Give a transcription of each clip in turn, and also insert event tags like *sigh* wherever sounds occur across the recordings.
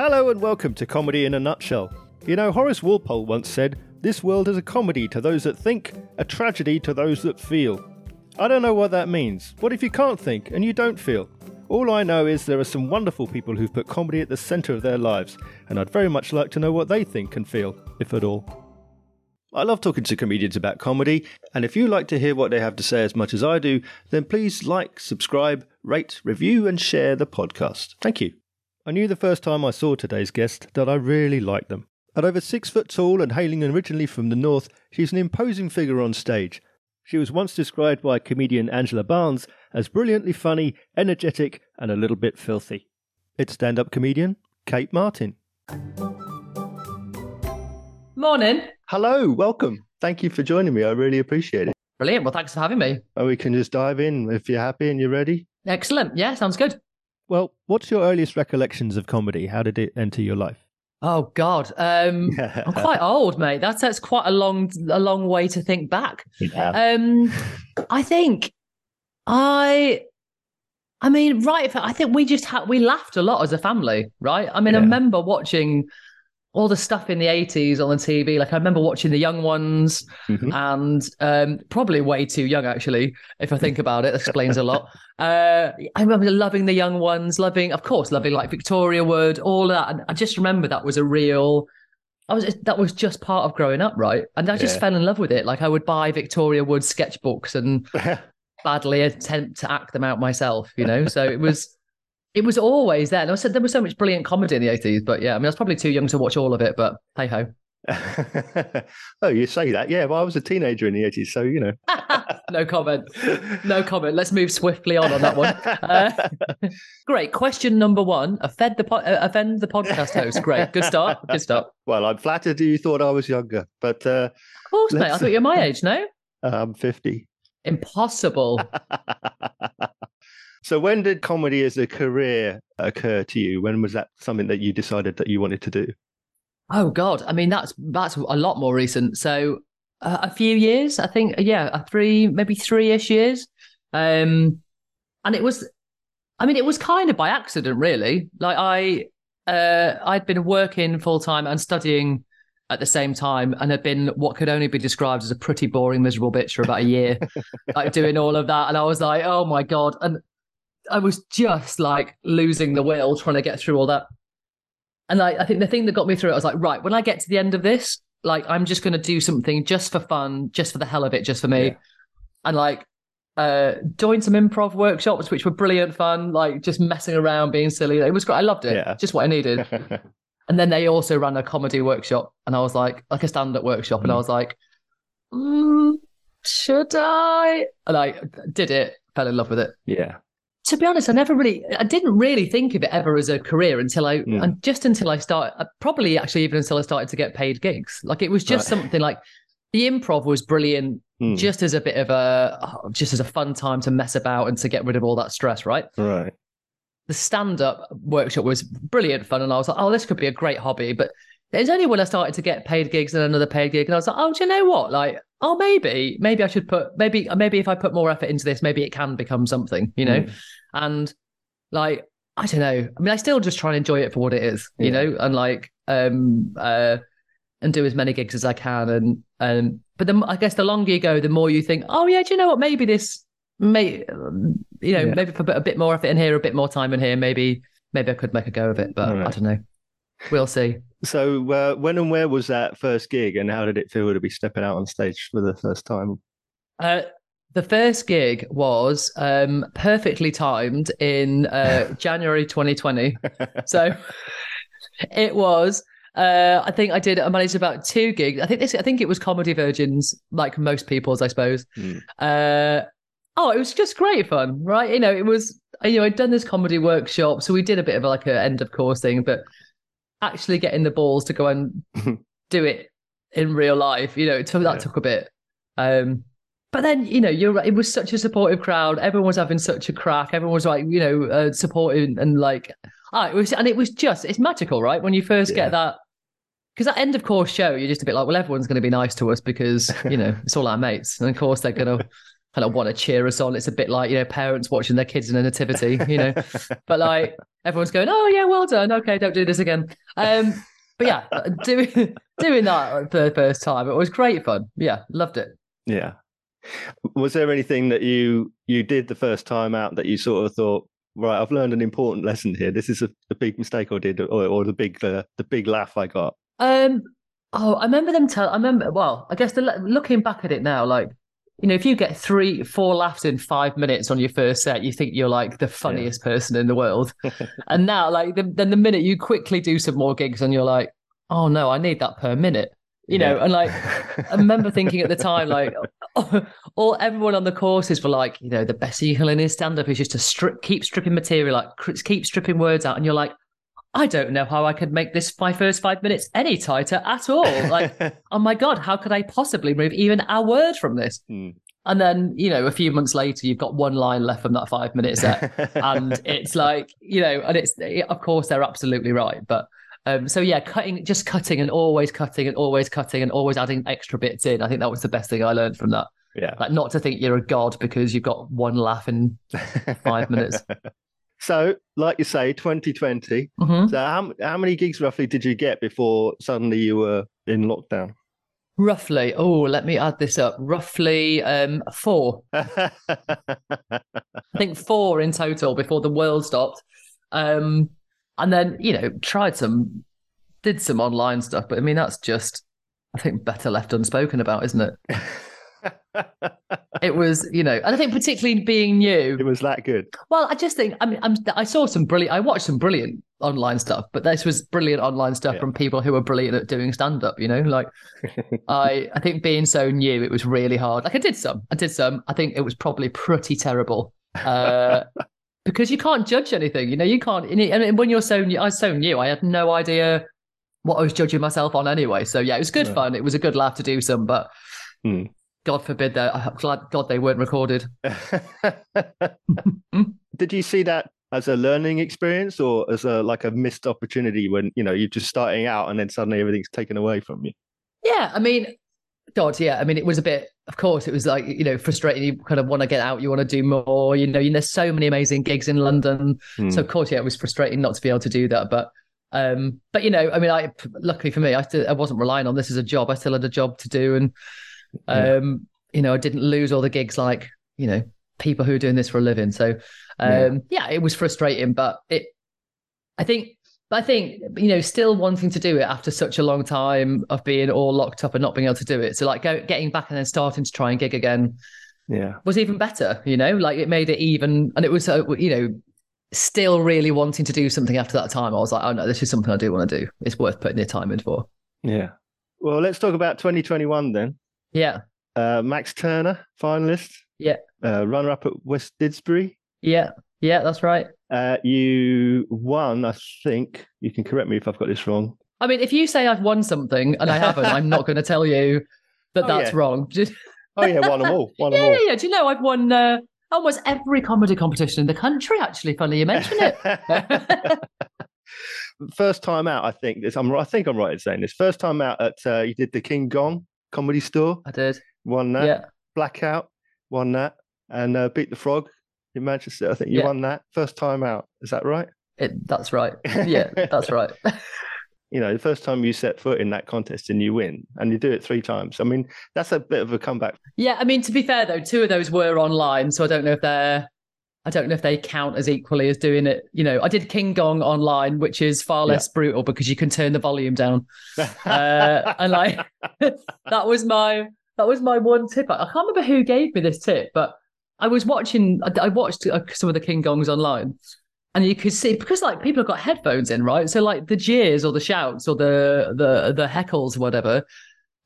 Hello and welcome to Comedy in a Nutshell. You know, Horace Walpole once said, This world is a comedy to those that think, a tragedy to those that feel. I don't know what that means. What if you can't think and you don't feel? All I know is there are some wonderful people who've put comedy at the centre of their lives, and I'd very much like to know what they think and feel, if at all. I love talking to comedians about comedy, and if you like to hear what they have to say as much as I do, then please like, subscribe, rate, review, and share the podcast. Thank you. I knew the first time I saw today's guest that I really liked them. At over six foot tall and hailing originally from the north, she's an imposing figure on stage. She was once described by comedian Angela Barnes as brilliantly funny, energetic, and a little bit filthy. It's stand up comedian Kate Martin. Morning. Hello, welcome. Thank you for joining me. I really appreciate it. Brilliant. Well, thanks for having me. And we can just dive in if you're happy and you're ready. Excellent. Yeah, sounds good. Well, what's your earliest recollections of comedy? How did it enter your life? Oh God, um, *laughs* I'm quite old, mate. That's that's quite a long a long way to think back. Yeah. Um, I think I, I mean, right? I think we just had we laughed a lot as a family, right? I mean, I Yeah. remember watching all the stuff in the 80s on the TV. Like I remember watching the young ones Mhm. and um, probably way too young, actually, if I think about it. That explains a lot. Uh, I remember loving the young ones, loving, of course, loving like Victoria Wood, all that. And I just remember that was a real. I was that was just part of growing up, right? And I just Yeah. fell in love with it. Like I would buy Victoria Wood sketchbooks and *laughs* badly attempt to act them out myself, you know. So it was it was always there. And I said there was so much brilliant comedy in the eighties, but yeah, I mean I was probably too young to watch all of it, but hey ho. *laughs* oh, you say that? Yeah, well, I was a teenager in the 80s, so you know. *laughs* no comment. *laughs* No comment. Let's move swiftly on on that one. Uh, great. Question number one: offend the po- uh, offend the podcast host. Great. Good start. Good start. well, I'm flattered you thought I was younger, but uh, Of course, mate. I thought you're my age. No, I'm 50. impossible. So, when did comedy as a career occur to you? When was that something that you decided that you wanted to do? Oh God, I mean that's that's a lot more recent. So uh, a few years, I think. Yeah, a three, maybe three-ish years. Um, and it was, I mean, it was kind of by accident, really. Like I, uh, I'd been working full time and studying at the same time, and had been what could only be described as a pretty boring, miserable bitch for about a year, *laughs* like doing all of that. And I was like, oh my God, and I was just like losing the will trying to get through all that. And like, I think the thing that got me through it, I was like, right, when I get to the end of this, like, I'm just going to do something just for fun, just for the hell of it, just for me. Yeah. And like, uh, joined some improv workshops, which were brilliant fun, like just messing around, being silly. It was great. I loved it. Yeah. Just what I needed. *laughs* And then they also ran a comedy workshop, and I was like, like a stand up workshop, and I Mm. was like, mm, should I? And I did it, fell in love with it yeah. To be honest, I never really, I didn't really think of it ever as a career until I, Mm. and just until I started, probably actually even until I started to get paid gigs. Like it was just Right. something like the improv was brilliant, Hmm, just as a bit of a, oh, just as a fun time to mess about and to get rid of all that stress, right? Right. The stand up workshop was brilliant fun. And I was like, oh, this could be a great hobby. But it was only when I started to get paid gigs and another paid gig. And I was like, oh, do you know what? Like, oh, maybe, maybe I should put, maybe, maybe if I put more effort into this, maybe it can become something, you know? Mm. And like I don't know. I mean, I still just try and enjoy it for what it is, you Yeah. know, and like um uh and do as many gigs as I can, and and but then I guess the longer you go, the more you think, oh yeah, do you know what? Maybe this may um, you know Yeah. maybe if I put a bit more effort in here, a bit more time in here, maybe maybe I could make a go of it, but I don't know. We'll see. So, uh, when and where was that first gig, and how did it feel to be stepping out on stage for the first time? Uh, the first gig was um, perfectly timed in uh, *laughs* January 2020. *laughs* So it was. Uh, I think I did. I managed about two gigs. I think this. I think it was Comedy Virgins, like most people's, I suppose. Mm. Uh, oh, it was just great fun, right? You know, it was. You know, I'd done this comedy workshop, so we did a bit of like a end of course thing, but actually getting the balls to go and *laughs* do it in real life, you know, it took, that Yeah. took a bit. Um, but then, you know, you're right. It was such a supportive crowd. Everyone was having such a crack. Everyone was like, you know, uh, supporting and like, ah, it was, and it was just, it's magical, right? When you first Yeah. get that, because that end of course show, you're just a bit like, well, everyone's going to be nice to us because, you know, it's all our mates. And of course they're going *laughs* to, kind of want to cheer us on. It's a bit like, you know, parents watching their kids in a nativity, you know, but like everyone's going, oh, yeah, well done. Okay, don't do this again. Um, but yeah, doing, *laughs* doing that for the first time, it was great fun. Yeah, loved it. Yeah. Was there anything that you you did the first time out that you sort of thought, right, I've learned an important lesson here. This is a, a big mistake I did, or, or the big the, the big laugh I got. Um. Oh, I remember them tell. I remember. Well, I guess the, looking back at it now, like you know, if you get three, four laughs in five minutes on your first set, you think you're like the funniest yeah. person in the world. *laughs* and now, like, the, then the minute you quickly do some more gigs and you're like, oh no, I need that per minute. You yeah. know, and like, I remember thinking at the time, like, *laughs* *laughs* all everyone on the courses were like, you know, the best you can learn in stand up is just to strip, keep stripping material, like, keep stripping words out. And you're like, I don't know how I could make this my first five minutes any tighter at all. Like, *laughs* oh my God, how could I possibly remove even a word from this? Mm. And then, you know, a few months later, you've got one line left from that five minute set. and *laughs* it's like, you know, and it's, of course, they're absolutely right. But um, so yeah, cutting, just cutting and always cutting and always cutting and always adding extra bits in. I think that was the best thing I learned from that. Yeah. Like not to think you're a god because you've got one laugh in five *laughs* minutes. So, like you say, 2020. Mm-hmm. So, how, how many gigs roughly did you get before suddenly you were in lockdown? Roughly. Oh, let me add this up. Roughly um, four. *laughs* I think four in total before the world stopped. Um, and then, you know, tried some, did some online stuff. But I mean, that's just, I think, better left unspoken about, isn't it? it was, you know, and I think particularly being new, it was that good. Well, I just think I mean I'm, i saw some brilliant. I watched some brilliant online stuff, but this was brilliant online stuff yeah. from people who were brilliant at doing stand up. You know, like *laughs* I I think being so new, it was really hard. Like I did some, I did some. I think it was probably pretty terrible. Uh, because you can't judge anything, you know. You can't. And when you're so new, I was so new. I had no idea what I was judging myself on anyway. So yeah, it was good yeah. fun. It was a good laugh to do some, but hmm. God forbid that. I'm glad God they weren't recorded. *laughs* *laughs* Did you see that as a learning experience or as a like a missed opportunity when you know you're just starting out and then suddenly everything's taken away from you? Yeah, I mean, God, yeah. I mean, it was a bit. Of course, it was like you know frustrating. You kind of want to get out. You want to do more. You know, you there's so many amazing gigs in London. Hmm. So of course, yeah, it was frustrating not to be able to do that. But um, but you know, I mean, I luckily for me, I still I wasn't relying on this as a job. I still had a job to do, and um, you know, I didn't lose all the gigs like, you know, people who are doing this for a living. So um, yeah. yeah, it was frustrating, but it I think but I think, you know, still wanting to do it after such a long time of being all locked up and not being able to do it. So like go, getting back and then starting to try and gig again yeah was even better you know like it made it even and it was uh, you know still really wanting to do something after that time i was like oh no this is something i do want to do it's worth putting the time in for yeah well let's talk about 2021 then yeah uh, Max Turner, finalist. Yeah. Uh, runner up at West Didsbury. Yeah. Yeah, that's right. Uh, you won, I think. You can correct me if I've got this wrong. I mean, if you say I've won something and I haven't, I'm not going to tell you that *laughs* oh, that's yeah. wrong. *laughs* oh yeah, won them all. Won yeah, them all. Yeah, yeah. Do you know I've won uh, almost every comedy competition in the country? Actually, funny you mention it. *laughs* First time out, I think this. I'm. I think I'm right in saying this. First time out at uh, you did the King Gong comedy store. I did won that. Yeah. Blackout, won that. And uh, Beat the Frog in Manchester. I think you yeah. won that first time out. Is that right? It, that's right. *laughs* Yeah, that's right. *laughs* you know, the first time you set foot in that contest and you win, and you do it three times. I mean, that's a bit of a comeback. Yeah, I mean, to be fair though, two of those were online, so I don't know if they're. I don't know if they count as equally as doing it. You know, I did King Gong online, which is far less yeah. brutal because you can turn the volume down. uh, *laughs* and like that was my that was my one tip. I can't remember who gave me this tip, but I was watching. I watched uh, some of the King Gongs online, and you could see because like people have got headphones in, right? So like the jeers or the shouts or the the the heckles or whatever,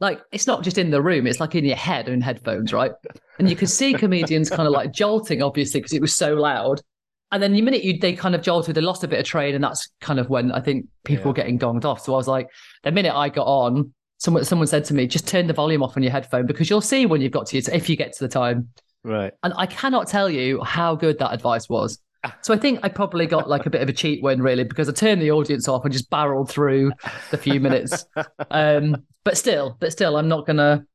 like it's not just in the room; it's like in your head and headphones, right? And you could see *laughs* comedians kind of like jolting, obviously, because it was so loud. And then the minute you they kind of jolted, they lost a bit of train, and that's kind of when I think people yeah. were getting gonged off. So I was like, the minute I got on, someone someone said to me, just turn the volume off on your headphone because you'll see when you've got to if you get to the time. Right. And I cannot tell you how good that advice was. So I think I probably got like a bit of a cheat win really because I turned the audience off and just barreled through the few minutes. Um, but still, but still, I'm not gonna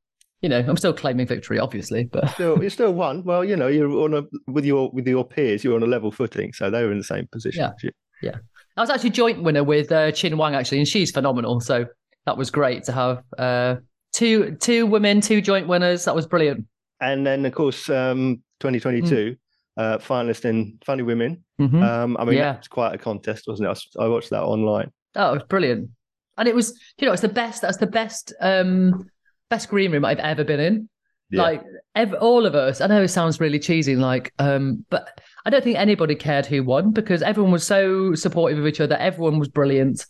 you know, I'm still claiming victory, obviously, but still, you still won. Well, you know, you're on a with your with your peers, you're on a level footing, so they were in the same position. Yeah. as you. yeah. I was actually joint winner with uh, Chin Wang actually, and she's phenomenal. So that was great to have uh, two two women, two joint winners. That was brilliant. And then, of course, um, 2022 uh, finalist in Funny Women. Mhm. Um, I mean, Yeah. was quite a contest, wasn't it? I watched that online. Oh, it was brilliant. And it was, you know, it's the best. That's the best, um, best green room I've ever been in. Yeah. Like ev- all of us. I know it sounds really cheesy, like, um, but I don't think anybody cared who won because everyone was so supportive of each other. Everyone was brilliant.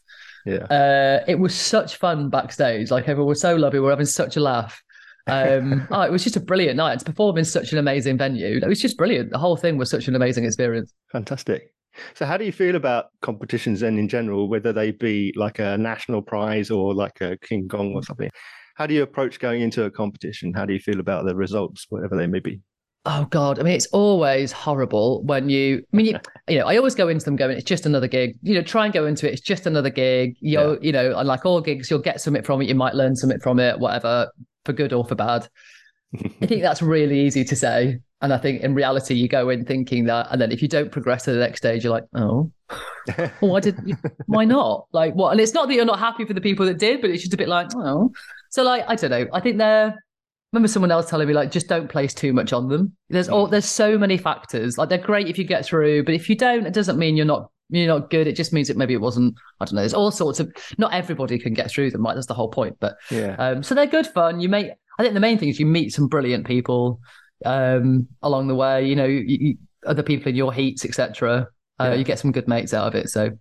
Yeah. Uh, it was such fun backstage. Like everyone was so lovely. We're having such a laugh. Um, *laughs* oh, it was just a brilliant night to perform in such an amazing venue. It was just brilliant. The whole thing was such an amazing experience. Fantastic. So, how do you feel about competitions then in general, whether they be like a national prize or like a King Gong or something? How do you approach going into a competition? How do you feel about the results, whatever they may be? Oh God! I mean, it's always horrible when you. I mean, you, *laughs* you know, I always go into them going, "It's just another gig." You know, try and go into it. It's just another gig. You, you know, and like all gigs, you'll get something from it. You might learn something from it, whatever, for good or for bad. *laughs* I think that's really easy to say, and I think in reality, you go in thinking that, and then if you don't progress to the next stage, you're like, "Oh, *laughs* why did? Why not? Like what?" And it's not that you're not happy for the people that did, but it's just a bit like, "Oh." So, like, I don't know. I think they're remember someone else telling me like just don't place too much on them there's all mm. there's so many factors like they're great if you get through but if you don't it doesn't mean you're not you're not good it just means that maybe it wasn't i don't know there's all sorts of not everybody can get through them right that's the whole point but Yeah. um so they're good fun you may i think the main thing is you meet some brilliant people um along the way you know you, you, other people in your heats etc uh, Yeah. you get some good mates out of it so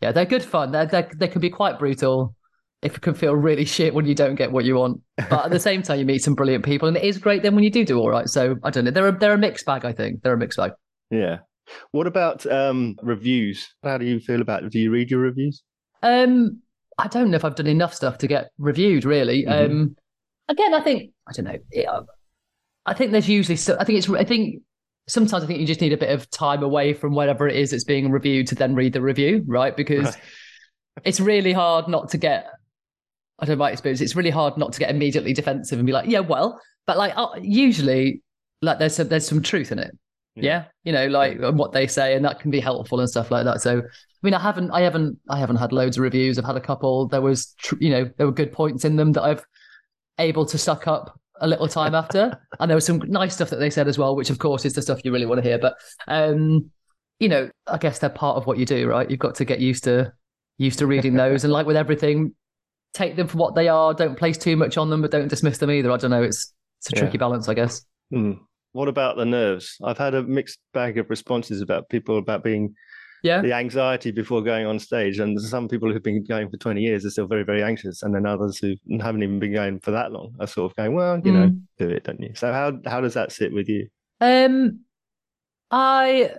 yeah they're good fun they're, they're, they can be quite brutal it can feel really *laughs* shit when you don't get what you want. But at the same time, you meet some brilliant people, and it is great then when you do do all right. So I don't know. They're a, they're a mixed bag. I think they're a mixed bag. Yeah. What about um, reviews? How do you feel about it? Do you read your reviews? Um, I don't know if I've done enough stuff to get reviewed. Really. Mhm. Um, again, I think I don't know. It, uh, I think there's usually. So, I think it's. I think sometimes I think you just need a bit of time away from whatever it is that's being reviewed to then read the review, right? Because Right. it's really hard not to get. I don't know my experience. It's really hard not to get immediately defensive and be like, yeah, well, but like uh, usually, like there's some there's some truth in it. Yeah. Yeah, you know, like what they say, and that can be helpful and stuff like that. So, I mean, I haven't, I haven't, I haven't had loads of reviews. I've had a couple. There was, tr- you know, there were good points in them that I've able to suck up a little time after, *laughs* and there was some nice stuff that they said as well, which of course is the stuff you really want to hear. But, um, you know, I guess they're part of what you do, right? You've got to get used to used to reading *laughs* those, and like with everything, take them for what they are. Don't place too much on them, but don't dismiss them either. I don't know. It's it's a Yeah. tricky balance, I guess. Hmm. What about the nerves? I've had a mixed bag of responses about people about being Yeah. the anxiety before going on stage, and some people who've been going for twenty years are still very, very anxious, and then others who haven't even been going for that long are sort of going, "Well, you know, Mm. do it, don't you?" So how how does that sit with you? Um, I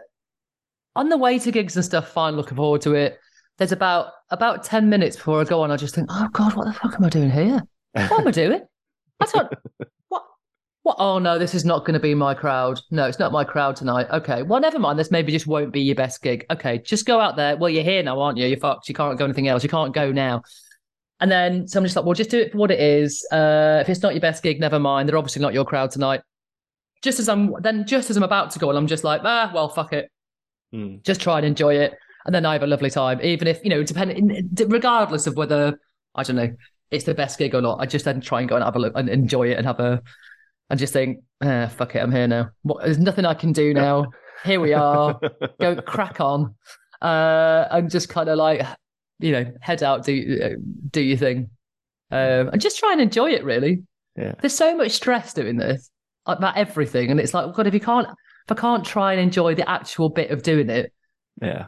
on the way to gigs and stuff, fine, looking forward to it. There's about about ten minutes before I go on. I just think, oh god, what the fuck am I doing here? What am I doing? *laughs* I don't. What? Oh no, this is not going to be my crowd. No, it's not my crowd tonight. Okay, well, never mind. This maybe just won't be your best gig. Okay, just go out there. Well, you're here now, aren't you? You're fucked. You can't go anything else. You can't go now. And then so I'm just like, well, just do it for what it is. Uh, if it's not your best gig, never mind. They're obviously not your crowd tonight just as I'm then just as I'm about to go and I'm just like, ah, well, fuck it. Hmm. Just try and enjoy it. And then I have a lovely time. Even if, you know, depending regardless of whether I don't know, it's the best gig or not. I just then try and go and have a look and enjoy it and have a and just think, ah, fuck it, I'm here now. What, there's nothing I can do now. Here we are. *laughs* go crack on. Uh and just kind of like, you know, head out, do do your thing. Um, and just try and enjoy it really yeah. there's so much stress doing this about everything and it's like god if you can't if i can't try and enjoy the actual bit of doing it Yeah.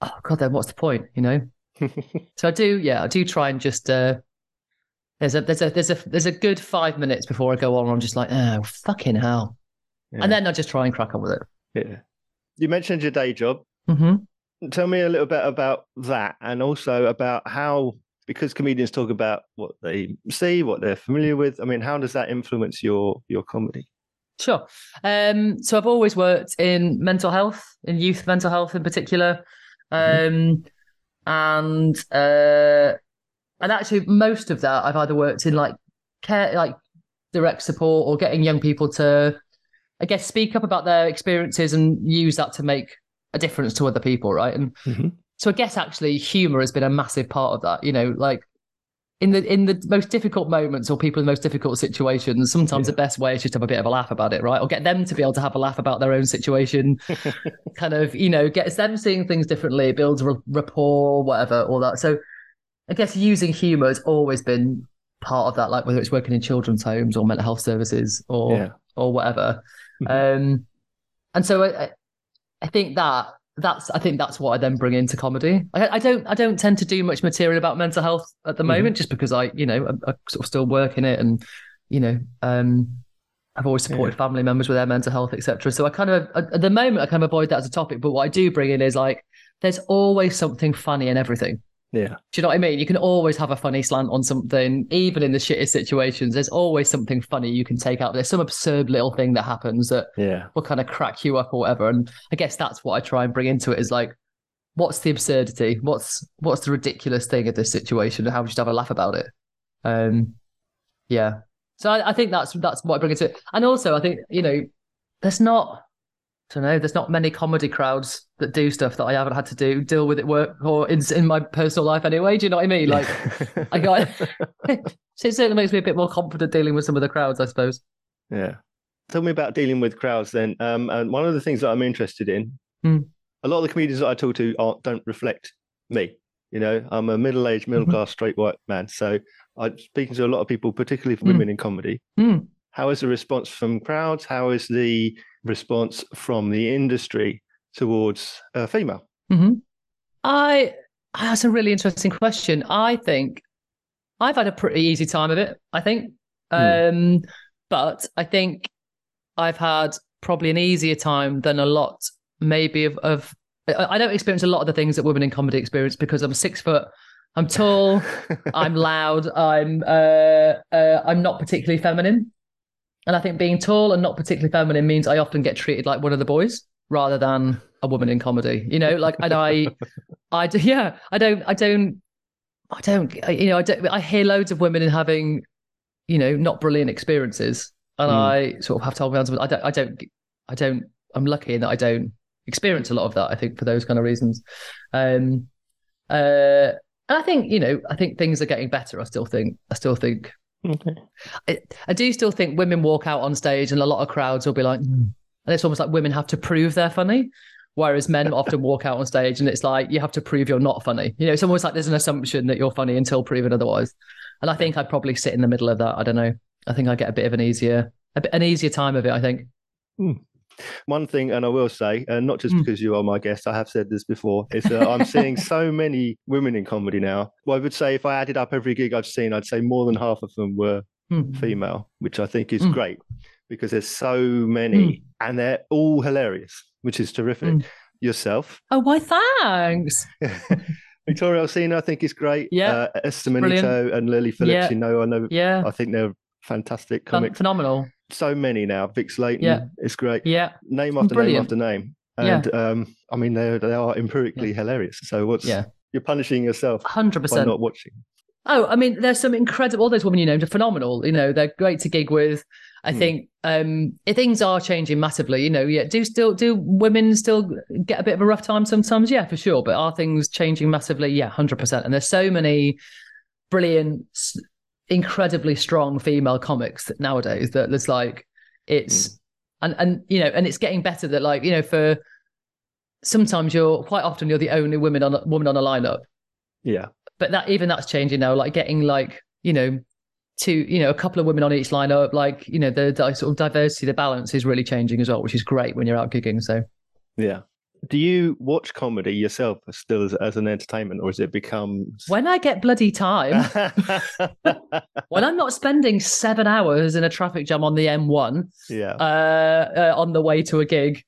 oh god then what's the point you know *laughs* so i do yeah i do try and just uh there's a there's a there's a there's a good five minutes before i go on i'm just like oh fucking hell Yeah. and then i just try and crack on with it yeah. You mentioned your day job. hmm Tell me a little bit about that, and also about how, because comedians talk about what they see, what they're familiar with. I mean, how does that influence your your comedy? Sure. Um, so I've always worked in mental health, in youth mental health in particular. Um, and uh, and actually most of that I've either worked in like care like direct support or getting young people to, I guess, speak up about their experiences and use that to make a difference to other people, right? And Mhm. so I guess actually humor has been a massive part of that. You know, like in the in the most difficult moments or people in the most difficult situations, sometimes Yeah. the best way is just to have a bit of a laugh about it, right? Or get them to be able to have a laugh about their own situation. *laughs* kind of, you know, gets them seeing things differently, builds rapport, whatever, all that. So I guess using humor has always been part of that, like whether it's working in children's homes or mental health services or Yeah. or whatever. Um, and so I, I- think that that's I think that's what I then bring into comedy. I, I don't I don't tend to do much material about mental health at the Mhm. moment, just because I you know I, I sort of still work in it, and you know um, I've always supported family members with their mental health, etc. So I kind of at the moment I kind of avoid that as a topic. But what I do bring in is like there's always something funny in everything. Yeah. Do you know what I mean? You can always have a funny slant on something, even in the shittest situations. There's always something funny you can take out. There's some absurd little thing that happens that Yeah. will kind of crack you up or whatever. And I guess that's what I try and bring into it is like, what's the absurdity? What's what's the ridiculous thing of this situation? And how we should have a laugh about it. Um, yeah. So I, I think that's that's what I bring into it. And also, I think you know, there's not. I don't know. There's not many comedy crowds that do stuff that I haven't had to do deal with at work or in in my personal life anyway. Do you know what I mean? Like, I got. *laughs* so it certainly makes me a bit more confident dealing with some of the crowds, I suppose. Yeah. Tell me about dealing with crowds then. Um, and one of the things that I'm interested in, Hmm. a lot of the comedians that I talk to aren't, don't reflect me. You know, I'm a middle-aged, middle-class, straight white man. So I'm speaking to a lot of people, particularly for Hmm. women in comedy. Hmm. How is the response from crowds? How is the response from the industry towards a female? hmm I that's a really interesting question. I think I've had a pretty easy time of it. I think, um, but I think I've had probably an easier time than a lot, maybe of. of I I don't experience a lot of the things that women in comedy experience because I'm six foot, I'm tall, *laughs* I'm loud, I'm uh, uh, I'm not particularly feminine, and I think being tall and not particularly feminine means I often get treated like one of the boys rather than a woman in comedy. You know, like and I, *laughs* I do, yeah, I don't, I don't, I don't, you know, I don't. I hear loads of women having, you know, not brilliant experiences, and Mm. I sort of have to hold my hands. I don't, I don't, I don't. I'm lucky in that I don't experience a lot of that. I think for those kind of reasons. Um, uh, and I think you know, I think things are getting better. I still think, I still think okay. I, I do still think women walk out on stage and a lot of crowds will be like, "Hmm." and it's almost like women have to prove they're funny. Whereas men *laughs* often walk out on stage and it's like, you have to prove you're not funny. You know, it's almost like there's an assumption that you're funny until proven otherwise. And I think I'd probably sit in the middle of that. I don't know. I think I get a bit of an easier, a bit, an easier time of it, I think. One thing, and I will say, and not just Mm. because you are my guest, I have said this before, is that I'm seeing so *laughs* many women in comedy now. Well, I would say if I added up every gig I've seen, I'd say more than half of them were Hmm. female, which I think is Mm. great because there's so many and they're all hilarious, which is terrific. Mm. Yourself, Oh, why thanks. *laughs* Victoria Olsina, I think is great. Yeah, uh, Esther. Manito and Lily Phillips. Yeah. You know, I know. Yeah. I think they're fantastic comics. phenomenal. So many now. Vix Leyton, Yeah. it's great. Yeah. Name after Brilliant. name after name. Yeah. And um, I mean, they they are empirically hilarious. So what's Yeah. you're punishing yourself 100%. not watching? Oh, I mean, there's some incredible. All those women you named are phenomenal. You know, they're great to gig with. I Hmm. think um, things are changing massively. You know, yeah. Do still do women still get a bit of a rough time sometimes? Yeah, for sure. But are things changing massively? Yeah, hundred percent. And there's so many brilliant, incredibly strong female comics nowadays that there's like it's mm. and and you know, and it's getting better. That like you know, for sometimes you're quite often you're the only woman on a, woman on a lineup Yeah. but that even that's changing now like getting like you know to you know a couple of women on each lineup like you know the, the sort of diversity the balance is really changing as well which is great when you're out gigging so Yeah. Do you watch comedy yourself still as, as an entertainment, or has it become? when i get bloody time *laughs* when i'm not spending seven hours in a traffic jam on the m1 yeah. uh, uh on the way to a gig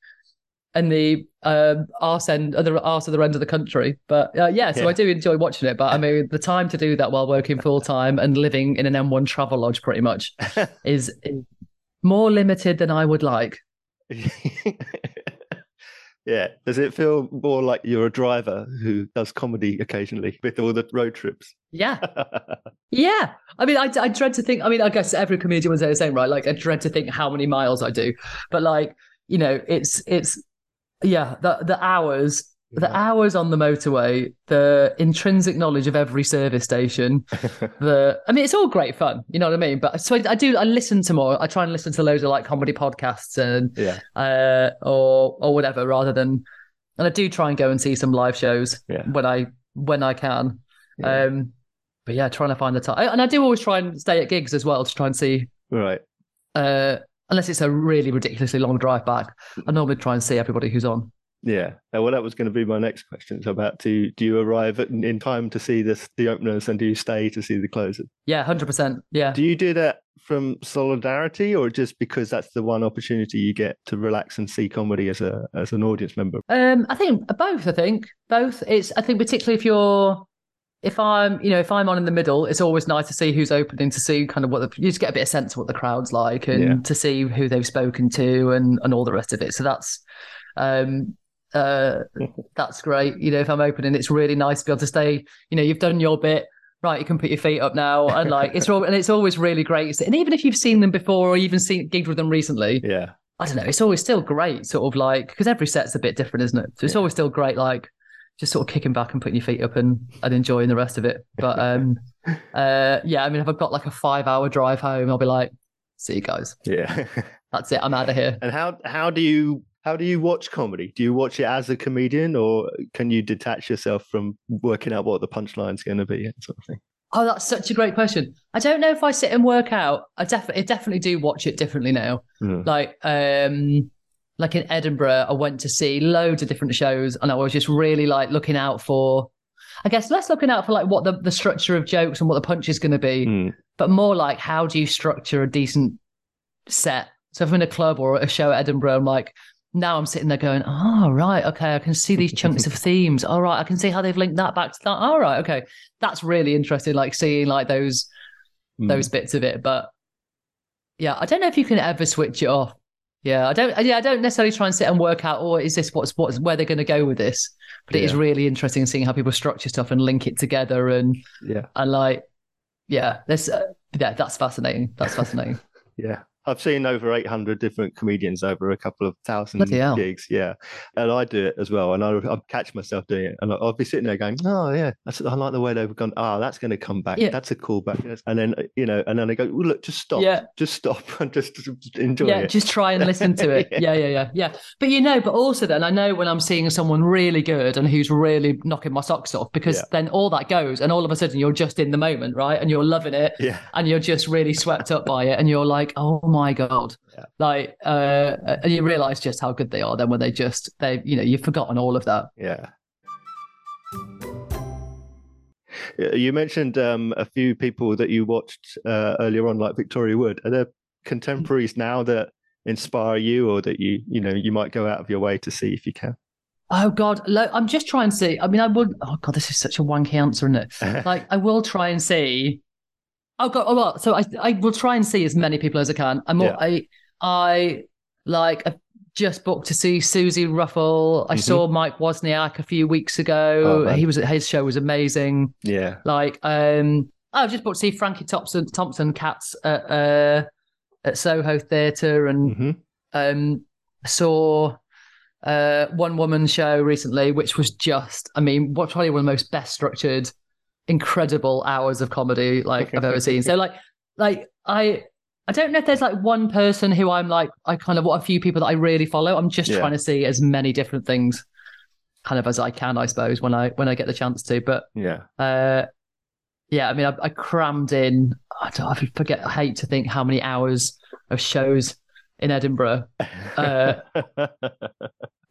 and the um arse end other arse other end of the country but uh, yeah so Yeah. i do enjoy watching it but i mean the time to do that while working full time and living in an m1 travel lodge pretty much *laughs* is more limited than I would like. *laughs* Yeah. Does it feel more like you're a driver who does comedy occasionally with all the road trips? Yeah. *laughs* yeah. I mean, I, I dread to think, I mean, I guess every comedian would say the same, right? Like, I dread to think how many miles I do. But, like, you know, it's, it's, yeah, the, the hours the hours on the motorway, the intrinsic knowledge of every service station, *laughs* the I mean, it's all great fun, you know what I mean. But so I, I, do. I listen to more. I try and listen to loads of like comedy podcasts and yeah, uh, or or whatever, rather than. And I do try and go and see some live shows yeah. when I when I can. Yeah. Um, but yeah, trying to find the time, and I do always try and stay at gigs as well to try and see. Right. Uh, unless it's a really ridiculously long drive back, I normally try and see everybody who's on. Yeah. Well, that was going to be my next question. So about to do you arrive at, in time to see this the openers and do you stay to see the closers? Yeah, hundred percent. Yeah. Do you do that from solidarity or just because that's the one opportunity you get to relax and see comedy as a as an audience member? Um, I think both. I think both. It's I think particularly if you're if I'm, you know, if I'm on in the middle, it's always nice to see who's opening, to see kind of what the, you just get a bit of sense of what the crowd's like, and Yeah. to see who they've spoken to, and and all the rest of it. So that's, um, uh, *laughs* that's great. You know, if I'm opening, it's really nice to be able to stay. You know, you've done your bit, right? You can put your feet up now, and like it's all, *laughs* and it's always really great. And even if you've seen them before, or even seen gigged with them recently, Yeah. I don't know. It's always still great, sort of like because every set's a bit different, isn't it? So it's Yeah. always still great, like just sort of kicking back and putting your feet up and, and enjoying the rest of it. But um, *laughs* uh, yeah, I mean, if I've got like a five-hour drive home, I'll be like, "See you guys. Yeah. That's it. I'm out of here." and how how do you how do you watch comedy? Do you watch it as a comedian or can you detach yourself from working out what the punchline's going to be and sort of thing? Oh, that's such a great question. I don't know if I sit and work out. I definitely, definitely do watch it differently now. Mm. Like, um, like in Edinburgh, I went to see loads of different shows, and I was just really like looking out for. I guess less looking out for like what the, the structure of jokes and what the punch is going to be, Mm. but more like how do you structure a decent set. So if I'm in a club or a show at Edinburgh, I'm like, now I'm sitting there going, oh, right, okay, I can see these chunks of *laughs* themes. All right, I can see how they've linked that back to that. All right, okay. That's really interesting, like seeing like those Mm. those bits of it. But yeah, I don't know if you can ever switch it off. Yeah, I don't. Yeah, I don't necessarily try and sit and work out. Oh, is this what's what's where they're going to go with this? But it is Yeah. really interesting seeing how people structure stuff and link it together and Yeah. and like, yeah, this. Uh, yeah, that's fascinating. That's fascinating. *laughs* Yeah. I've seen over 800 different comedians over a couple of thousand gigs. Yeah. And I do it as well. And I, I catch myself doing it. And I'll be sitting there going, oh, yeah, that's, I like the way they've gone. Oh, that's going to come back. Yeah. That's a callback. And then, you know, and then I go, well, look, just stop. Yeah. Just stop *laughs* and just, just enjoy yeah, it. just try and listen to it. Yeah. *laughs* yeah, yeah, yeah, yeah. But you know, but also then I know when I'm seeing someone really good and who's really knocking my socks off because Yeah. then all that goes and all of a sudden you're just in the moment, right? And you're loving it. yeah. and you're just really swept up by it and you're like oh my god Yeah. like uh and you realize just how good they are then when they just they you know you've forgotten all of that Yeah. You mentioned um, a few people that you watched uh, earlier on, like Victoria Wood. Are there contemporaries now that inspire you, or that you you know you might go out of your way to see if you can? oh god i'm just trying to see i mean i would oh god this is such a wanky answer isn't it *laughs* like i will try and see oh god oh well so i i will try and see as many people as i can i'm Yeah. more, i i like i just booked to see Susie Ruffell. I Mhm. saw Mike Wozniak a few weeks ago. Oh, he was at his show was amazing. yeah, Like, um, I've just booked to see Frankie Thompson, Thompson Cats at uh, at Soho Theatre, and hmm um, saw uh, one woman show recently, which was just, I mean, what probably one of the most best structured, incredible hours of comedy like I've ever seen. So, like, like I. I don't know if there's like one person who I'm like I kind of what a few people that I really follow. I'm just Yeah. trying to see as many different things kind of as I can, I suppose, when I when I get the chance to. But yeah, uh, yeah, I mean, I, I crammed in. I, don't, I forget. I hate to think how many hours of shows in Edinburgh, Uh, *laughs*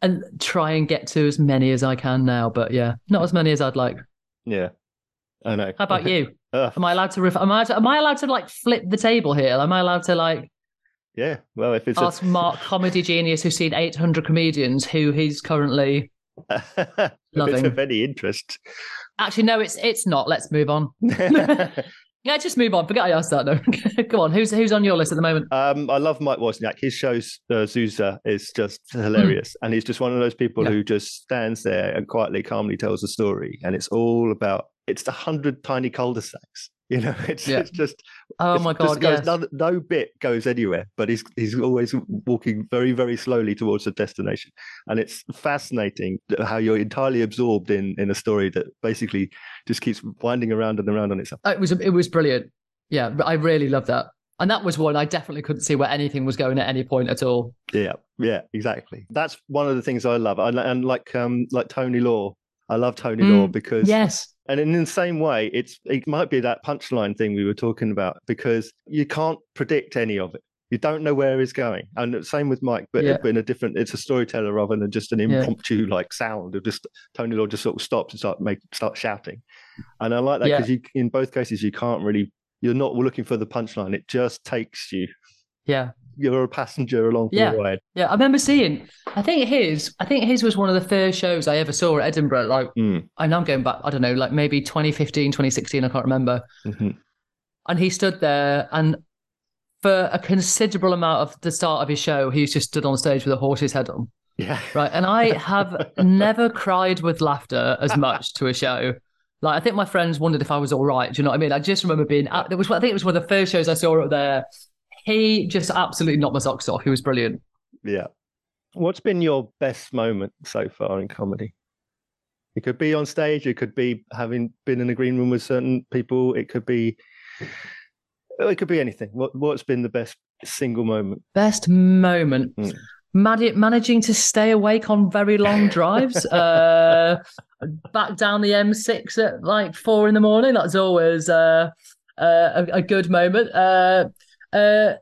and try and get to as many as I can now. But yeah, not as many as I'd like. yeah. I know. How about you? *laughs* Am I allowed to? Ref- am I? Am I allowed to like flip the table here? Am I allowed to like yeah. Well, if it's ask Mark, comedy genius, who's seen 800 comedians, who he's currently? a, *laughs* if it's loving. of any interest, Actually, no, it's it's not. Let's move on. *laughs* Yeah, just move on. Forget I asked that. No, go on. Who's who's on your list at the moment? Um, I love Mike Wozniak. His show uh, Zusa is just hilarious, mm. and he's just one of those people yeah. who just stands there and quietly, calmly tells a story, and it's all about it's the hundred tiny cul-de-sacs *laughs* you know, it's, yeah. it's just oh it's my god, goes, yes. no, no, bit goes anywhere, but he's he's always walking very very slowly towards the destination, and it's fascinating how you're entirely absorbed in in a story that basically just keeps winding around and around on itself. It was it was brilliant. Yeah, I really love that. And that was one I definitely couldn't see where anything was going at any point at all. Yeah, yeah, exactly. That's one of the things I love. And, and like um like Tony Law, I love Tony mm, Law because yes, and in the same way, it's it might be that punchline thing we were talking about because you can't predict any of it. You don't know where he's going. And the same with Mike, but, yeah. but in a different, it's a storyteller rather than just an impromptu yeah. like sound. Of just Tony Law just sort of stops and start make start shouting. And I like that because yeah. in both cases you can't really you're not looking for the punchline. It just takes you. Yeah you're a passenger along for yeah. the ride. Yeah, I remember seeing. I think his. I think his was one of the first shows I ever saw at Edinburgh. Like, mm. Know I'm going back. I don't know, like maybe 2015, 2016. I can't remember. Mm-hmm. And he stood there, and for a considerable amount of the start of his show, he just stood on stage with a horse's head on. Yeah. Right. And I have *laughs* never cried with laughter as much to a show. Like I think my friends wondered if I was all right. Do you know what I mean? I just remember being. At, it was. I think it was one of the first shows I saw up there he just absolutely knocked my socks off. He was brilliant. Yeah. What's been your best moment so far in comedy? It could be on stage. It could be having been in a green room with certain people. It could be. It could be anything. What What's been the best single moment? Best moment. Mm. managing to stay awake on very long *laughs* drives. uh, back down the M6 at like four in the morning. That's always uh, uh, a, a, good moment. Uh,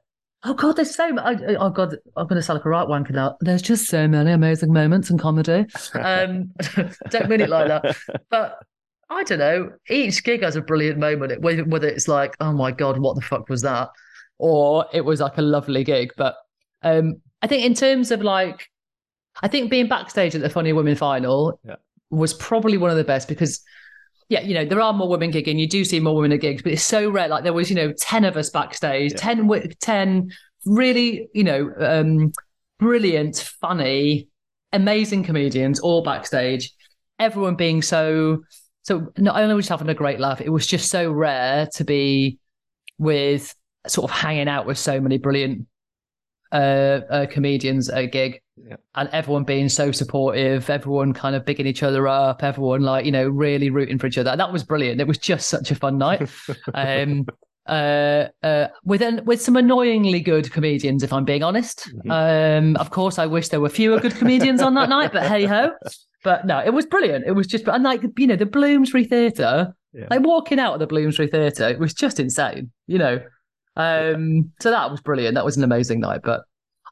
oh god, there's so much. Oh god, I'm going to sound like a right wanker now. There's just so many amazing moments in comedy. Um, *laughs* don't mean it like that, but I don't know. Each gig has a brilliant moment. Whether it's like, oh my god, what the fuck was that, or it was like a lovely gig. But um, I think in terms of like, I think being backstage at the Funny Women final yeah. was probably one of the best because yeah, you know, there are more women gigging. You do see more women at gigs, but it's so rare. Like there was, you know, 10 of us backstage, yeah. 10, 10 really, you know, um, brilliant, funny, amazing comedians all backstage. Everyone being so, so not only was having a great laugh, it was just so rare to be with sort of hanging out with so many brilliant uh, uh, comedians at a gig yeah. and everyone being so supportive, everyone kind of bigging each other up, everyone like you know really rooting for each other. That was brilliant. It was just such a fun night. *laughs* um, uh, uh, with an, with some annoyingly good comedians, if I'm being honest. Mm-hmm. Um, of course, I wish there were fewer good comedians on that night, but hey ho. But no, it was brilliant. It was just, and like you know, the Bloomsbury Theatre, yeah. like walking out of the Bloomsbury Theatre, it was just insane. You know, um, so that was brilliant. That was an amazing night. But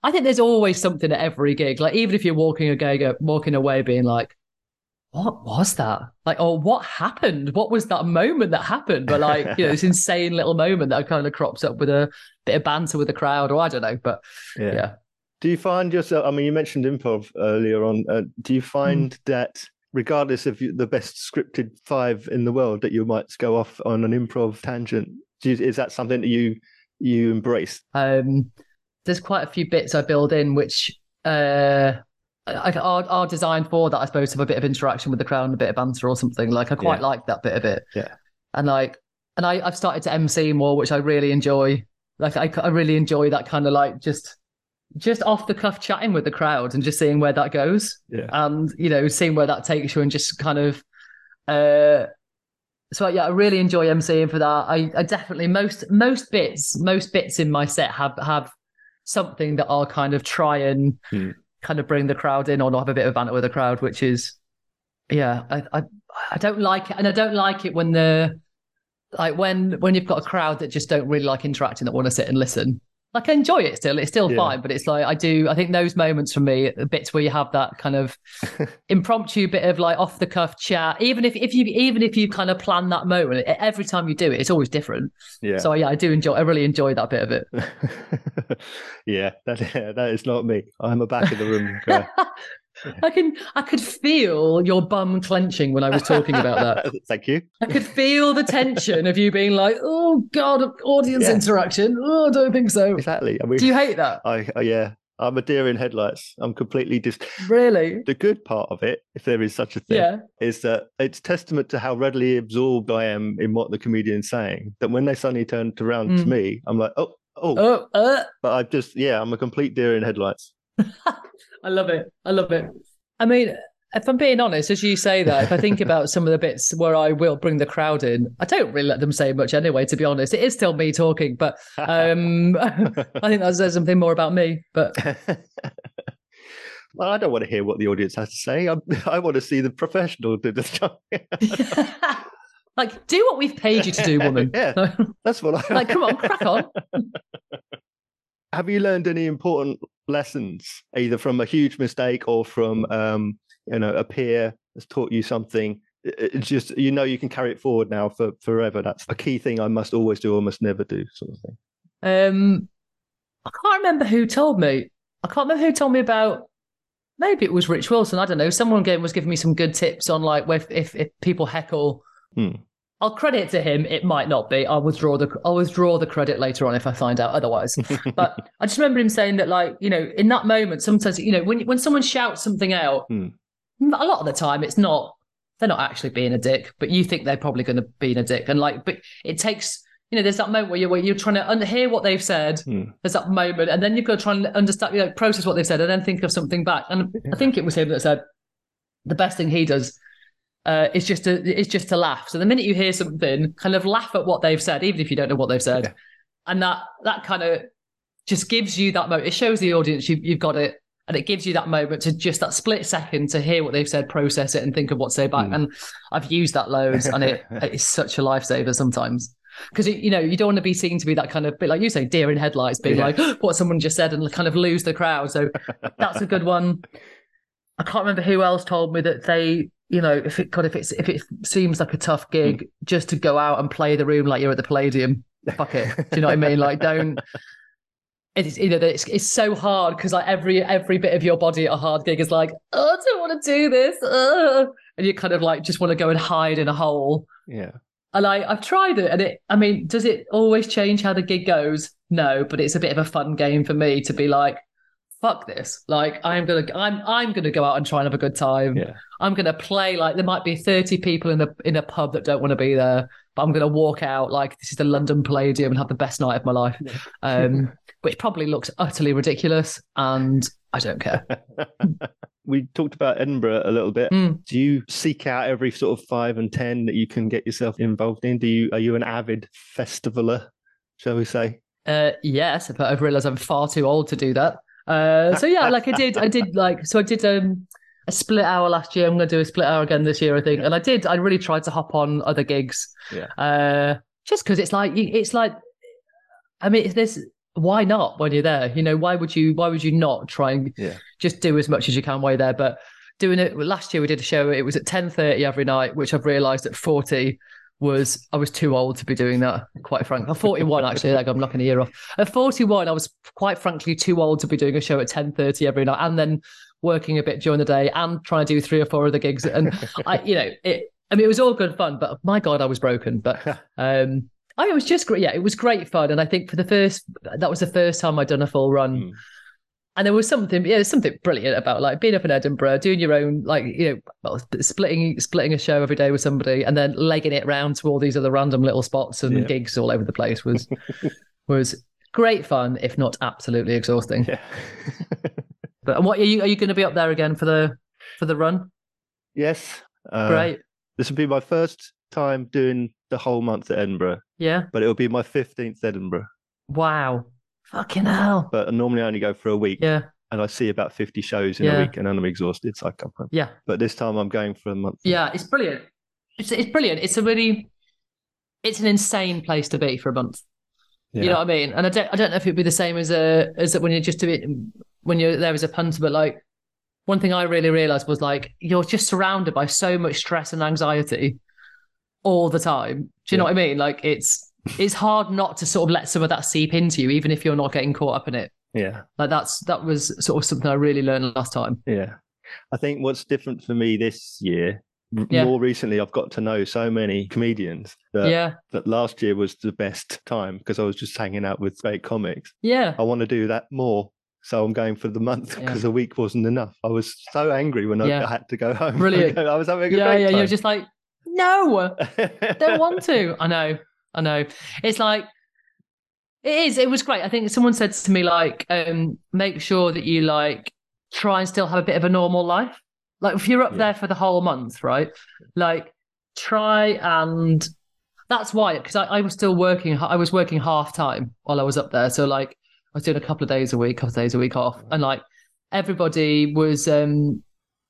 I think there's always something at every gig. Like even if you're walking a gig, walking away being like, what was that? Like, oh, what happened? What was that moment that happened? But like, you know, this *laughs* insane little moment that kind of crops up with a bit of banter with the crowd, or I don't know. But yeah. yeah. Do you find yourself? I mean, you mentioned improv earlier on. Uh, do you find mm. that, regardless of the best scripted five in the world, that you might go off on an improv tangent? You, is that something that you you embrace? Um, there's quite a few bits I build in which uh, are, are designed for that. I suppose to have a bit of interaction with the crowd and a bit of banter or something. Like I quite yeah. like that bit of it. Yeah. And like, and I, I've started to MC more, which I really enjoy. Like I, I really enjoy that kind of like just just off the cuff chatting with the crowd and just seeing where that goes. Yeah. And you know, seeing where that takes you and just kind of uh so yeah, I really enjoy MCing for that. I, I definitely most most bits most bits in my set have have something that I'll kind of try and hmm. kind of bring the crowd in or not have a bit of banter with the crowd, which is, yeah, I, I, I don't like it. And I don't like it when the, like when, when you've got a crowd that just don't really like interacting, that want to sit and listen like I enjoy it still. It's still yeah. fine, but it's like I do. I think those moments for me, the bits where you have that kind of *laughs* impromptu bit of like off the cuff chat. Even if if you even if you kind of plan that moment, every time you do it, it's always different. Yeah. So yeah, I do enjoy. I really enjoy that bit of it. *laughs* yeah, that *laughs* that is not me. I'm a back of the room guy. I can I could feel your bum clenching when I was talking about that. *laughs* Thank you. I could feel the tension of you being like, "Oh God, audience Yeah. interaction. Oh, I don't think so." Exactly. I mean, Do you hate that? I, I yeah, I'm a deer in headlights. I'm completely dis. Really? The good part of it, if there is such a thing, Yeah. is that it's testament to how readily absorbed I am in what the comedian's saying. That when they suddenly turn around to Mm. me, I'm like, oh, oh, Oh, uh, but I just, yeah, I'm a complete deer in headlights. *laughs* I love it. I love it. I mean, if I'm being honest, as you say that, if I think about some of the bits where I will bring the crowd in, I don't really let them say much anyway, to be honest. It is still me talking, but um, *laughs* I think that says something more about me. But *laughs* well, I don't want to hear what the audience has to say. *laughs* I, I want to see the professional do the stuff. like, do what we've paid you to do, woman. Yeah. That's what I like, come on, crack on. Have you learned any important lessons, either from a huge mistake or from, um, you know, a peer has taught you something? It's just you know you can carry it forward now for forever. That's a key thing I must always do or must never do, sort of thing. Um, I can't remember who told me. I can't remember who told me about. Maybe it was Rich Wilson. I don't know. Someone was giving me some good tips on like if if, if people heckle. Hmm. I'll credit to him. It might not be. I'll withdraw the I'll withdraw the credit later on if I find out otherwise. *laughs* but I just remember him saying that, like you know, in that moment, sometimes you know when when someone shouts something out, Hmm. a lot of the time it's not they're not actually being a dick, but you think they're probably going to be a dick, and like, but it takes you know, there's that moment where you're where you're trying to un- hear what they've said. Hmm. There's that moment, and then you've got to try and understand, you know, process what they've said, and then think of something back. And I think it was him that said the best thing he does uh, is just a is just to laugh. So the minute you hear something, kind of laugh at what they've said, even if you don't know what they've said, Yeah. and that that kind of just gives you that moment. It shows the audience you've you've got it, and it gives you that moment to just that split second to hear what they've said, process it, and think of what to say back. Mm. And I've used that loads, and it *laughs* it's such a lifesaver sometimes. Because you know you don't want to be seen to be that kind of bit like you say deer in headlights, being Yeah. like *gasps* what someone just said and kind of lose the crowd. So *laughs* that's a good one. I can't remember who else told me that they, you know, if it God, if it's if it seems like a tough gig, just to go out and play the room like you're at the Palladium. Fuck it. Do you know what I mean? Like, don't. It's you know it's it's so hard because like every every bit of your body at a hard gig is like oh I don't want to do this, uh," and you kind of like just want to go and hide in a hole. Yeah. And I, I've tried it, and it. I mean, does it always change how the gig goes? No, but it's a bit of a fun game for me to be like, "Fuck this!" Like I'm gonna, I'm, I'm gonna go out and try and have a good time. Yeah. I'm gonna play like there might be 30 people in a in a pub that don't want to be there, but I'm gonna walk out like this is the London Palladium and have the best night of my life. Um, *laughs* which probably looks utterly ridiculous, and I don't care. *laughs* we talked about Edinburgh a little bit. Mm. Do you seek out every sort of five and ten that you can get yourself involved in? Do you are you an avid festivaler, shall we say? Uh, yes, but I've realised I'm far too old to do that. Uh, so yeah, like I did, I did *laughs* like so I did um a split hour last year. I'm going to do a split hour again this year, I think. And I did. I really tried to hop on other gigs. Yeah. Uh, just because it's like it's like, I mean, this. Why not when you're there? You know, why would you? Why would you not try and Yeah. just do as much as you can while you're there? But doing it last year, we did a show. It was at 10:30 every night, which I've realised at 40 was I was too old to be doing that. Quite frankly, I'm 41 actually. Like I'm knocking a year off. At 41, I was quite frankly too old to be doing a show at 10:30 every night, and then working a bit during the day and trying to do three or four other gigs. And *laughs* I, you know, it. I mean, it was all good fun, but my god, I was broken. But *laughs* um, I it was just great. Yeah, it was great fun, and I think for the first, that was the first time I'd done a full run. Mm. And there was something, yeah, something brilliant about like being up in Edinburgh, doing your own, like you know, well, splitting splitting a show every day with somebody, and then legging it round to all these other random little spots and Yeah. gigs all over the place was *laughs* was great fun, if not absolutely exhausting. Yeah. *laughs* But and what are you are you going to be up there again for the for the run? yes. Uh, Great, This will be my first time doing the whole month at Edinburgh, yeah. but it'll be my fifteenth Edinburgh. Wow, fucking hell, But normally I only go for a week, yeah, and I see about fifty shows in Yeah. a week, and then I'm exhausted, so I come home. yeah. But this time I'm going for a month. Yeah, it's brilliant. It's it's brilliant. It's a really it's an insane place to be for a month. Yeah. You know what I mean? And I don't I don't know if it'd be the same as a as when you're just a bit when you're there as a punter, but like one thing I really realized was like you're just surrounded by so much stress and anxiety all the time. Do you know what I mean? Like it's it's hard not to sort of let some of that seep into you, even if you're not getting caught up in it. yeah. Like that's that was sort of something I really learned last time. Yeah. I think what's different for me this year, Yeah. more recently, I've got to know so many comedians that, yeah, that last year was the best time because I was just hanging out with great comics. yeah, I want to do that more. So I'm going for the month Yeah. because a week wasn't enough. I was so angry when I had to go home. *laughs* Brilliant. I was having a yeah, great yeah. time. You're just like, no, *laughs* don't want to. I know, I know. It's like it is. It was great. I think someone said to me like, um, make sure that you like try and still have a bit of a normal life. Like if you're up Yeah. there for the whole month, right? Like try and that's why because I, I was still working. I was working half time while I was up there. So like I was doing a couple of days a week, couple of days a week off, and like everybody was um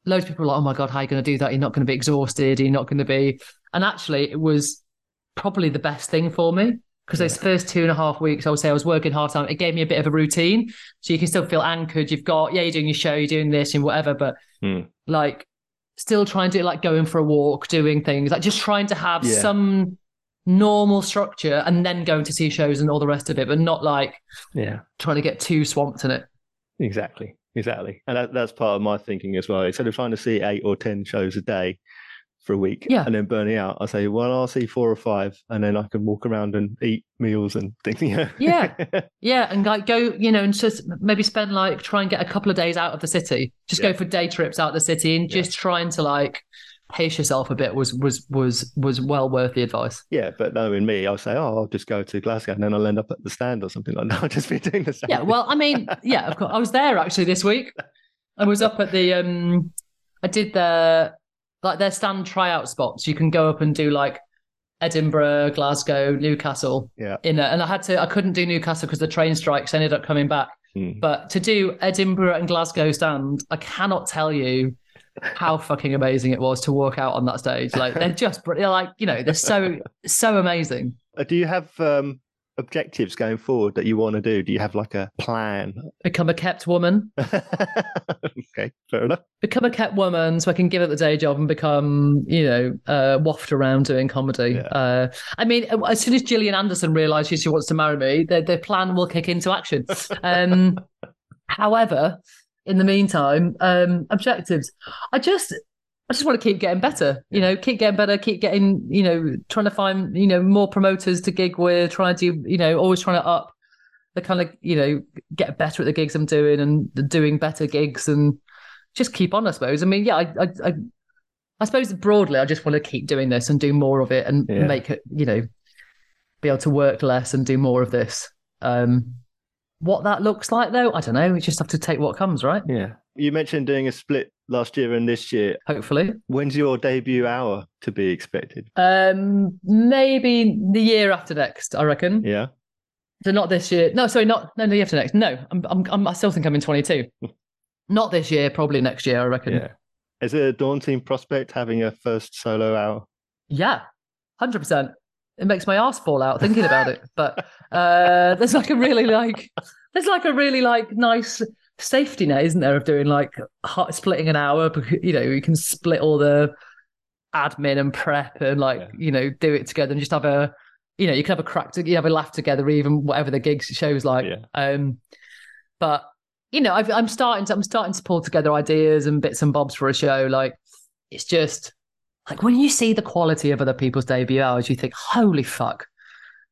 loads of people were like, oh my God, how are you going to do that? You're not going to be exhausted. You're not going to be. And actually, it was probably the best thing for me because those first two and a half weeks, I would say I was working hard time. It gave me a bit of a routine. So you can still feel anchored. You've got, yeah, you're doing your show, you're doing this and whatever, but Hmm. like still trying to like going for a walk, doing things, like just trying to have Yeah. some normal structure and then going to see shows and all the rest of it, but not like yeah. trying to get too swamped in it. Exactly, exactly, and that, that's part of my thinking as well. Instead of trying to see eight or ten shows a day for a week, Yeah. and then burning out, I say, well, I'll see four or five, and then I can walk around and eat meals and things. Yeah, Yeah. *laughs* Yeah, and like go, you know, and just maybe spend like try and get a couple of days out of the city. Just Yeah. go for day trips out of the city and Yeah. just trying to like pace yourself a bit was was was was well worth the advice. yeah. But knowing me, I'll say, oh, I'll just go to Glasgow, and then I'll end up at the stand or something like that. *laughs* I'll just be doing the same. Yeah, well, I mean, yeah, of course. I was there actually this week. I was up at the um I did the like their stand tryout spots. You can go up and do like Edinburgh, Glasgow, Newcastle. Yeah. In a, and I had to I couldn't do Newcastle because the train strikes ended up coming back. Hmm. But to do Edinburgh and Glasgow stand, I cannot tell you how fucking amazing it was to walk out on that stage. Like they're just they're like, you know, they're so so amazing. Uh, do you have um, objectives going forward that you want to do? Do you have like a plan? Become a kept woman. *laughs* okay, fair enough. become a kept woman so I can give up the day job and become, you know, uh, waft around doing comedy. Yeah. Uh, I mean, as soon as Gillian Anderson realizes she wants to marry me, their, their plan will kick into action. *laughs* Um, however, in the meantime, um, objectives. I just, I just want to keep getting better. You know, keep getting better. Keep getting, you know, trying to find, you know, more promoters to gig with. Trying to, you know, always trying to up the kind of, you know, get better at the gigs I'm doing and doing better gigs and just keep on. I suppose. I mean, yeah, I, I, I, I suppose broadly, I just want to keep doing this and do more of it and Yeah. make it, you know, be able to work less and do more of this. Um, what that looks like, though, I don't know. We just have to take what comes, right? Yeah. You mentioned doing a split last year and this year. Hopefully. When's your debut hour to be expected? Um, maybe the year after next, I reckon. Yeah. So not this year. No, sorry, not no, the year after next. No, I'm, I'm, I'm I still think I'm in 22. *laughs* not this year, probably next year, I reckon. Yeah. Is it a daunting prospect having a first solo hour? Yeah, hundred percent. It makes my ass fall out thinking about it. But uh, there's like a really like there's like a really like nice safety net, isn't there, of doing like hot, splitting an hour? Because you know you can split all the admin and prep and like Yeah. you know do it together and just have a you know you can have a crack to you have a laugh together even whatever the gigs shows like. Yeah. Um, but you know I've, I'm starting to I'm starting to pull together ideas and bits and bobs for a show. Like it's just like when you see the quality of other people's debut hours, you think, holy fuck,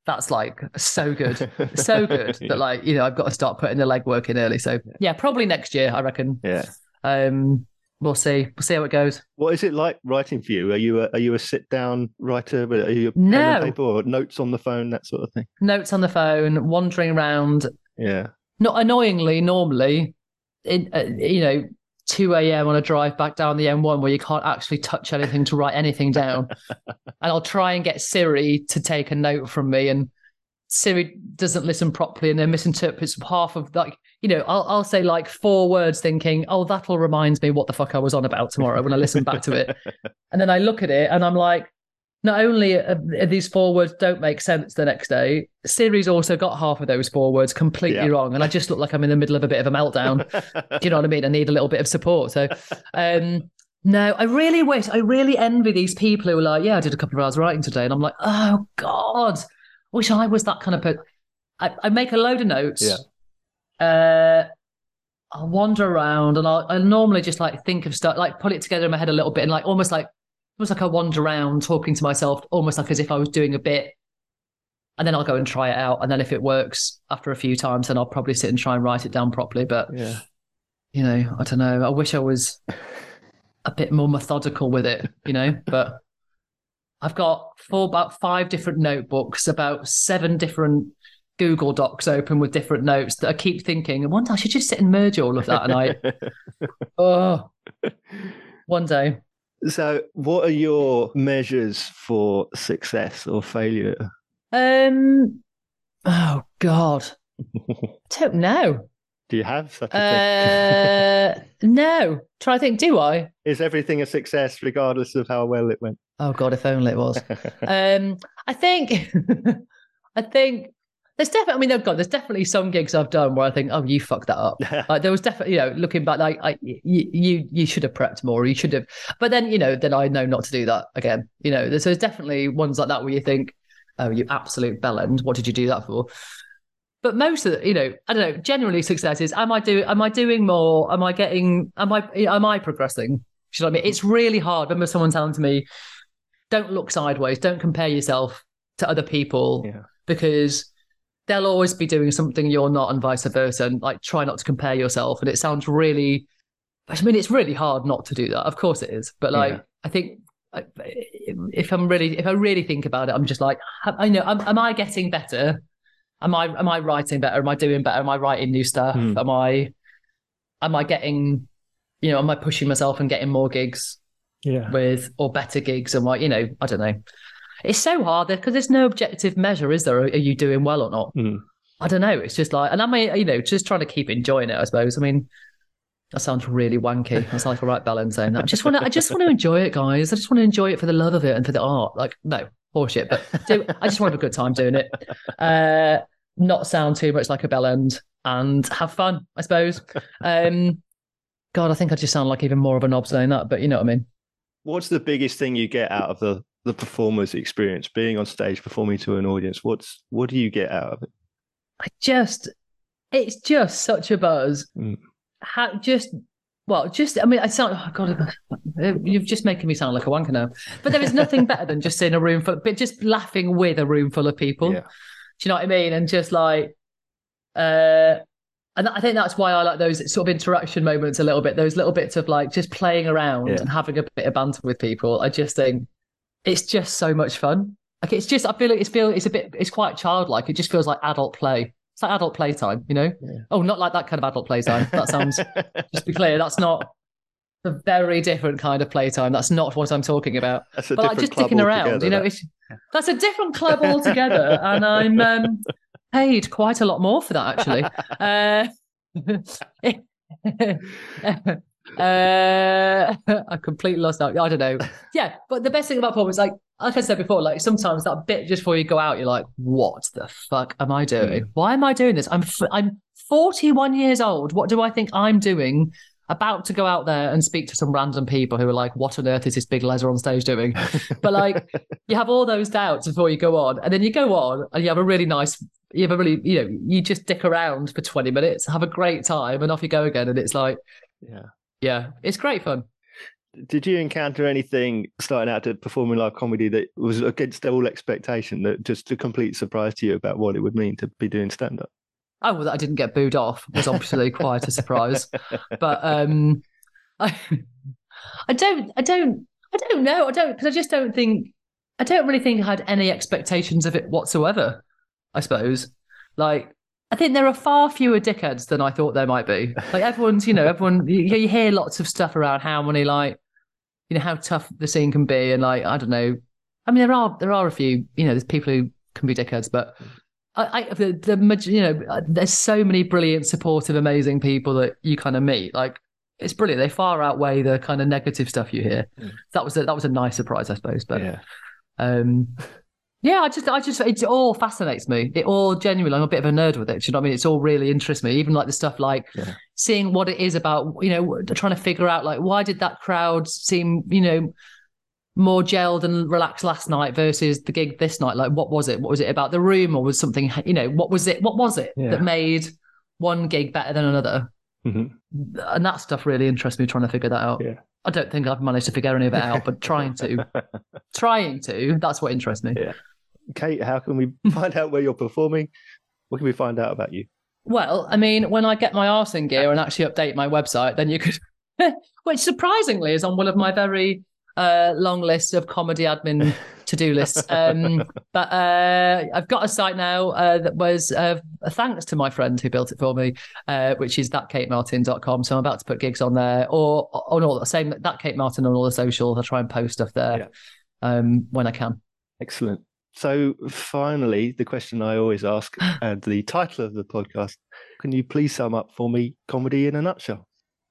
that's like so good. so *laughs* good that like, you know, I've got to start putting the legwork in early. So yeah, probably next year, I reckon. Yeah. Um we'll see. We'll see how it goes. What is it like writing for you? Are you a, are you a sit down writer? Are you No. paper or notes on the phone, that sort of thing? Notes on the phone, wandering around, Yeah. not annoyingly normally, in uh, you know, 2 a.m. on a drive back down the M1 where you can't actually touch anything to write anything down. *laughs* and I'll try and get Siri to take a note from me, and Siri doesn't listen properly and then misinterprets half of like, you know, I'll, I'll say like four words thinking, oh, that'll remind me what the fuck I was on about tomorrow when I listen back to it. *laughs* And then I look at it and I'm like, not only are, are these four words don't make sense the next day, Siri's also got half of those four words completely Yeah. wrong. And I just look like I'm in the middle of a bit of a meltdown. *laughs* Do you know what I mean? I need a little bit of support. So, um, no, I really wish, I really envy these people who are like, yeah, I did a couple of hours writing today. And I'm like, oh God, wish I was that kind of person. I, I make a load of notes. Yeah. Uh, I'll wander around and I'll, I'll normally just like think of stuff, like put it together in my head a little bit and like almost like almost like I wander around talking to myself, almost like as if I was doing a bit. And then I'll go and try it out. And then if it works after a few times, then I'll probably sit and try and write it down properly. But Yeah. you know, I don't know. I wish I was a bit more methodical with it, you know, but I've got four, about five different notebooks, about seven different Google Docs open with different notes that I keep thinking, and one day I should just sit and merge all of that. And I, *laughs* oh, one day. So, what are your measures for success or failure? Um, oh God, I *laughs* don't know. Do you have such a thing? Uh, *laughs* no. Try to think. Do I? Is everything a success regardless of how well it went? Oh God, if only it was. *laughs* um, I think, I think there's definitely. I mean, oh God, there's definitely some gigs I've done where I think, oh, you fucked that up. *laughs* Like there was definitely, you know, looking back, like I, you, you, you should have prepped more. You should have. But then, you know, then I know not to do that again. You know, there's, there's definitely ones like that where you think, oh, you absolute bellend. What did you do that for? But most of the, you know, I don't know. Generally, success is: am I doing? Am I doing more? Am I getting? Am I? Am I progressing? Do you know what I mean? It's really hard. I remember someone telling to me, "Don't look sideways. Don't compare yourself to other people Yeah. because they'll always be doing something you're not, and vice versa. And like, try not to compare yourself." And it sounds really. I mean, it's really hard not to do that. Of course, it is. But like, Yeah. I think if I'm really, if I really think about it, I'm just like, I know, am, am I getting better? Am I, am I writing better? Am I doing better? Am I writing new stuff? Hmm. Am I, am I getting, you know, am I pushing myself and getting more gigs Yeah. with or better gigs? And like, you know, I don't know. It's so hard because there's no objective measure, is there? Are you doing well or not? Mm. I don't know. It's just like, and I mean, you know, just trying to keep enjoying it. I suppose. I mean, that sounds really wanky. Sound like a right bellend saying that. I just want to, I just want to enjoy it, guys. I just want to enjoy it for the love of it and for the art. Like, no, horseshit. But do, I just want to have a good time doing it. Uh, not sound too much like a bellend and have fun. I suppose. Um, God, I think I just sound like even more of a knob saying that. But you know what I mean. What's the biggest thing you get out of the the performer's experience, being on stage performing to an audience? What's what do you get out of it? I just, it's just such a buzz. Mm. How just, well, just, I mean, I sound, oh God, you've just making me sound like a wanker now. But there is nothing better than just in a room full, but just laughing with a room full of people. Yeah. Do you know what I mean? And just like, uh, and I think that's why I like those sort of interaction moments a little bit, those little bits of like just playing around Yeah. and having a bit of banter with people. I just think it's just so much fun. Like it's just, I feel like it's feel it's a bit, it's quite childlike. It just feels like adult play. It's like adult playtime, you know? Yeah. Oh, not like that kind of adult playtime. That sounds, *laughs* just to be clear, that's not a very different kind of playtime. That's not what I'm talking about That's a but like just sticking around, you know, that. it's, that's a different club altogether, *laughs* and I'm um, paid quite a lot more for that actually. *laughs* Uh, uh, *laughs* I completely lost out. I don't know. *laughs* Yeah, but the best thing about performance, like like I said before, like sometimes that bit just before you go out, you're like, "What the fuck am I doing? Why am I doing this? I'm f- I'm 41 years old. What do I think I'm doing?" About to go out there and speak to some random people who are like, "What on earth is this big leather on stage doing?" *laughs* but like, you have all those doubts before you go on, and then you go on and you have a really nice, you have a really, you know, you just dick around for 20 minutes, have a great time, and off you go again. And it's like, Yeah. Yeah, it's great fun. Did you encounter anything starting out to performing live comedy that was against all expectation, that just a complete surprise to you about what it would mean to be doing stand up? Oh, well, that I didn't get booed off was obviously *laughs* quite a surprise. But um, *laughs* I, I don't, I don't, I don't know. I don't because I just don't think, I don't really think I had any expectations of it whatsoever. I suppose, like. I think there are far fewer dickheads than I thought there might be. Like everyone's, you know, everyone you, you hear lots of stuff around how many like, you know, how tough the scene can be, and like I don't know. I mean, there are there are a few, you know, there's people who can be dickheads, but I, I the, the you know, uh, there's so many brilliant, supportive, amazing people that you kind of meet. Like it's brilliant. They far outweigh the kind of negative stuff you hear. Mm. That was a, that was a nice surprise, I suppose. But yeah. um, yeah, I just, I just, it all fascinates me. It all genuinely, I'm a bit of a nerd with it. Do you know what I mean? It's all really interests me. Even like the stuff like Yeah. seeing what it is about, you know, trying to figure out like why did that crowd seem, you know, more gelled and relaxed last night versus the gig this night? Like, what was it? What was it about the room, or was something, you know, what was it? What was it Yeah. that made one gig better than another? Mm-hmm. And that stuff really interests me trying to figure that out. Yeah. I don't think I've managed to figure any of it out, but trying to. *laughs* trying to. That's what interests me. Yeah. Kate, how can we *laughs* find out where you're performing? What can we find out about you? Well, I mean, when I get my arse in gear and actually update my website, then you could, *laughs* which surprisingly is on one of my very uh, long list of comedy admin *laughs* to do lists. Um, but uh, I've got a site now uh, that was uh, thanks to my friend who built it for me, uh, which is thatkatemartin.com. So I'm about to put gigs on there or on all the same that Kate Martin on all the socials. I try and post stuff there yeah. um, when I can. Excellent. So finally, the question I always ask *laughs* and the title of the podcast, can you please sum up for me comedy in a nutshell?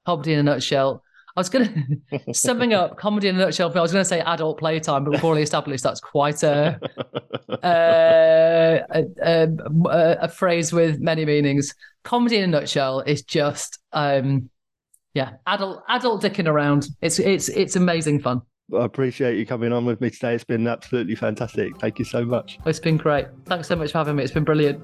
Comedy in a nutshell. I was going *laughs* to summing up comedy in a nutshell. I was going to say adult playtime, but we've already established that's quite a, *laughs* uh, a, a, a, phrase with many meanings. Comedy in a nutshell is just, um, yeah, adult adult dicking around. It's it's it's amazing fun. I appreciate you coming on with me today. It's been absolutely fantastic. Thank you so much. It's been great. Thanks so much for having me. It's been brilliant.